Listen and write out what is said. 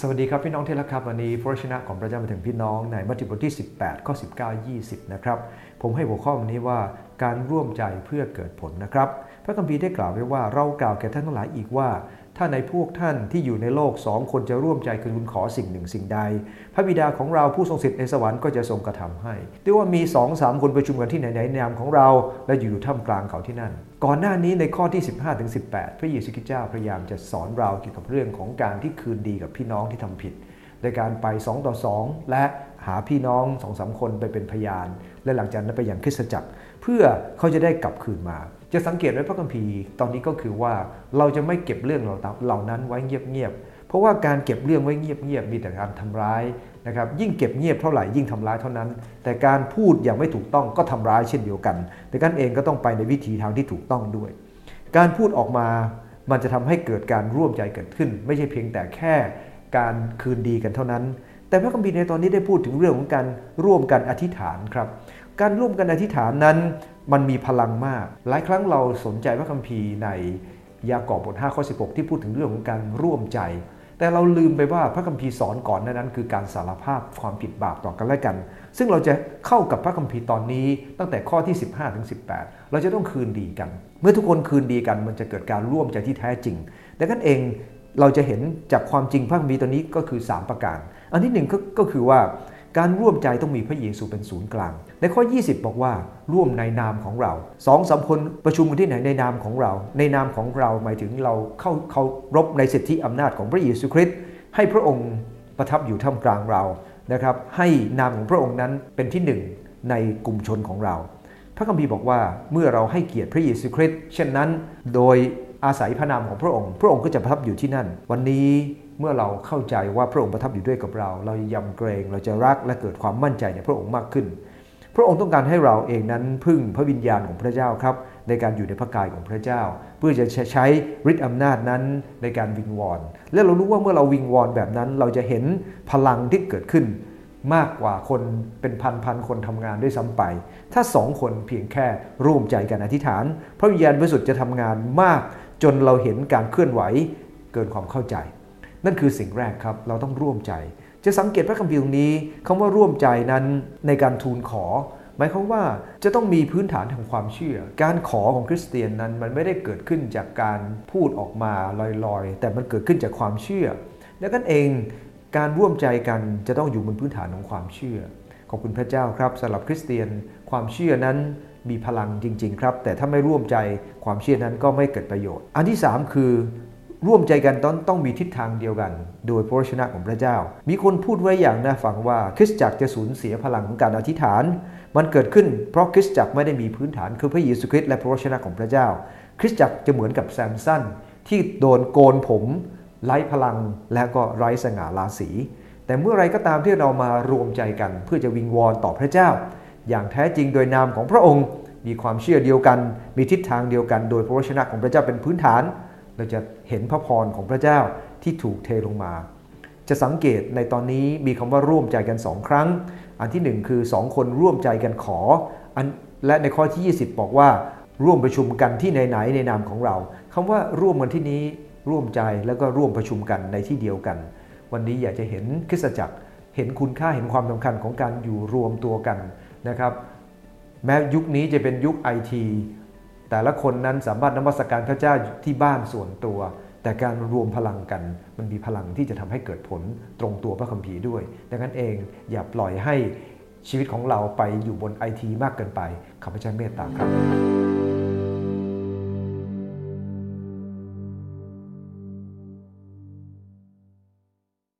สวัสดีครับพี่น้องที่รักครับวันนี้พระชนะของพระเจ้ามาถึงพี่น้องในมัทธิวบทที่ 18 ข้อ 19 20 นะครับ ผมให้หัวข้อวันนี้ว่าการร่วมใจเพื่อเกิดผลนะครับ พระคัมภีร์ได้กล่าวไว้ว่าเรากล่าวแก่ท่านทั้งหลายอีกว่า ถ้าในพวกท่านที่อยู่ในโลกสองคนจะร่วมใจคือคุณขอสิ่งหนึ่งสิ่งใด พระบิดาของเราผู้ทรงสิทธิ์ในสวรรค์ก็จะทรงกระทำให้ด้วยว่ามี2องสามคนประชุมกันที่ไหนในนามของเรา และอยู่ท่ามกลางเขาที่นั่น ก่อนหน้านี้ในข้อที่ 15ถึง18พระเยซูคริสต์เจ้าพยายามจะสอนเราเกี่ยวกับเรื่องของการที่คืนดีกับพี่น้องที่ทำผิดในการไป2ต่อ2และหาพี่น้องสองสาคนไปเป็นพยาน และหลังจากนั้นไปยังคริสตจักร เพื่อเขาจะได้กลับคืนมา จะสังเกตไว้พระคัมภีร์ตอนนี้ก็คือว่าเราจะไม่เก็บเรื่องเหล่านั้นไว้เงียบๆ เพราะว่าการเก็บเรื่องไว้เงียบๆมีแต่การทำร้ายนะครับยิ่งเก็บเงียบเท่าไหร่ยิ่งทำร้ายเท่านั้น แต่การพูดอย่างไม่ถูกต้องก็ทำร้ายเช่นเดียวกันแต่กันเองก็ต้องไปในวิธีทางที่ถูกต้องด้วย การพูดออกมามันจะทำให้เกิดการร่วมใจเกิดขึ้น ไม่ใช่เพียงแต่แค่การคืนดีกันเท่านั้น แต่พระคัมภีร์ในตอนนี้ได้พูดถึงเรื่องของการร่วมกันอธิษฐานครับ การร่วมกันอธิษฐานนั้นมันมีพลังมาก หลายครั้งเราสนใจพระคัมภีร์ในยากอบบท5ข้อ16 ที่พูดถึงเรื่องของการร่วมใจ แต่เราลืมไปว่าพระคัมภีร์สอนก่อนนั้น คือการสารภาพความผิดบาปต่อกันและกัน ซึ่งเราจะเข้ากับพระคัมภีร์ตอนนี้ตั้งแต่ข้อที่ 15ถึง18 เราจะต้องคืนดีกัน เมื่อทุกคนคืนดีกันมันจะเกิดการร่วมใจที่แท้จริงดังนั้นเองเราจะเห็นจากความจริงพระคัมภีร์ตัวนี้ก็คือ 3 ประการ อันที่หนึ่งก็คือว่า การร่วมใจต้องมีพระเยซูเป็นศูนย์กลาง ในข้อ 20 บอกว่าร่วมในนามของเราสองสามคนประชุมกันที่ไหนในนามของเรา ในนามของเราหมายถึงเราเข้าเคารพในสิทธิอำนาจของพระเยซูคริสต์ให้พระองค์ประทับอยู่ท่ามกลางเรานะครับให้นามของพระองค์นั้นเป็นที่หนึ่งในกลุ่มชนของเรา พระคัมภีร์บอกว่าเมื่อเราให้เกียรติพระเยซูคริสต์เช่นนั้น โดย อาศัยพระนามของพระองค์ พระองค์ก็จะประทับอยู่ที่นั่น วันนี้เมื่อเราเข้าใจว่าพระองค์ประทับอยู่ด้วยกับเรา เรายำเกรงเราจะรักและเกิดความมั่นใจในพระองค์มากขึ้น พระองค์ต้องการให้เราเองนั้นพึ่งพระวิญญาณของพระเจ้าครับ ในการอยู่ในพระกายของพระเจ้า เพื่อจะใช้ฤทธิอำนาจนั้นในการวิงวอน และเรารู้ว่าเมื่อเราวิงวอนแบบนั้น เราจะเห็นพลังที่เกิดขึ้น มากกว่าคนเป็นพันพันคนทำงานด้วยซ้ำไป ถ้าสองคนเพียงแค่ร่วมใจกันอธิษฐาน พระวิญญาณบริสุทธิ์จะทำงานมาก จนเราเห็นการเคลื่อนไหวเกินความเข้าใจ นั่นคือสิ่งแรกครับเราต้องร่วมใจ จะสังเกตพระคัมภีร์ตรงนี้คำว่าร่วมใจนั้นในการทูลขอ หมายความว่าจะต้องมีพื้นฐานทางความเชื่อ การขอของคริสเตียนนั้นมันไม่ได้เกิดขึ้นจากการพูดออกมาลอยๆ แต่มันเกิดขึ้นจากความเชื่อดังนั้นเองการร่วมใจกันจะต้องอยู่บนพื้นฐานของความเชื่อขอบคุณพระเจ้าครับสำหรับคริสเตียนความเชื่อนั้น มีพลังจริง ๆ ครับ แต่ถ้าไม่ร่วมใจความเชื่อนั้นก็ไม่เกิดประโยชน์ อันที่ 3 คือร่วมใจกันต้องต้องมีทิศทางเดียวกัน โดยพระชนะของพระเจ้า มีคนพูดไว้อย่างน่าฟังว่าคริสตจักรจะสูญเสียพลังของการอธิษฐาน มันเกิดขึ้นเพราะคริสตจักรไม่ได้มีพื้นฐานคือพระเยซูคริสต์และพระชนะของพระเจ้า คริสตจักรจะเหมือนกับแซมสันที่โดนโกนผมไร้พลังและก็ไร้สง่าราศีแต่เมื่อไรก็ตามที่เรามารวมใจกัน เพื่อจะวิงวอนต่อพระเจ้า อย่างแท้จริงโดยนามของพระองค์ มีความเชื่อเดียวกัน มีทิศทางเดียวกัน โดยพระวชนะของพระเจ้าเป็นพื้นฐาน เราจะเห็นพระพรของพระเจ้าที่ถูกเทลงมา จะสังเกตในตอนนี้มีคำว่าร่วมใจกันสองครั้ง อันที่หนึ่งคือสองคนร่วมใจกันขออันและในข้อที่ 20 บอกว่า ร่วมประชุมกันที่ไหนในนามของเราคำว่าร่วมกันที่นี้ร่วมใจแล้วก็ร่วมประชุมกันในที่เดียวกัน วันนี้อยากจะเห็นคริสตจักร เห็นคุณค่าเห็นความสำคัญของการอยู่รวมตัวกัน นะครับแม้ยุคนี้จะเป็นยุคไอทีแต่ละคนนั้นสามารถนมัสการพระเจ้าที่บ้านส่วนตัว แต่การรวมพลังกัน มันมีพลังที่จะทำให้เกิดผลตรงตัวพระคัมภีร์ด้วย ดังนั้นเองอย่าปล่อยให้ชีวิตของเราไปอยู่บนไอทีมากเกินไปข้าพเจ้าเมตตาครับ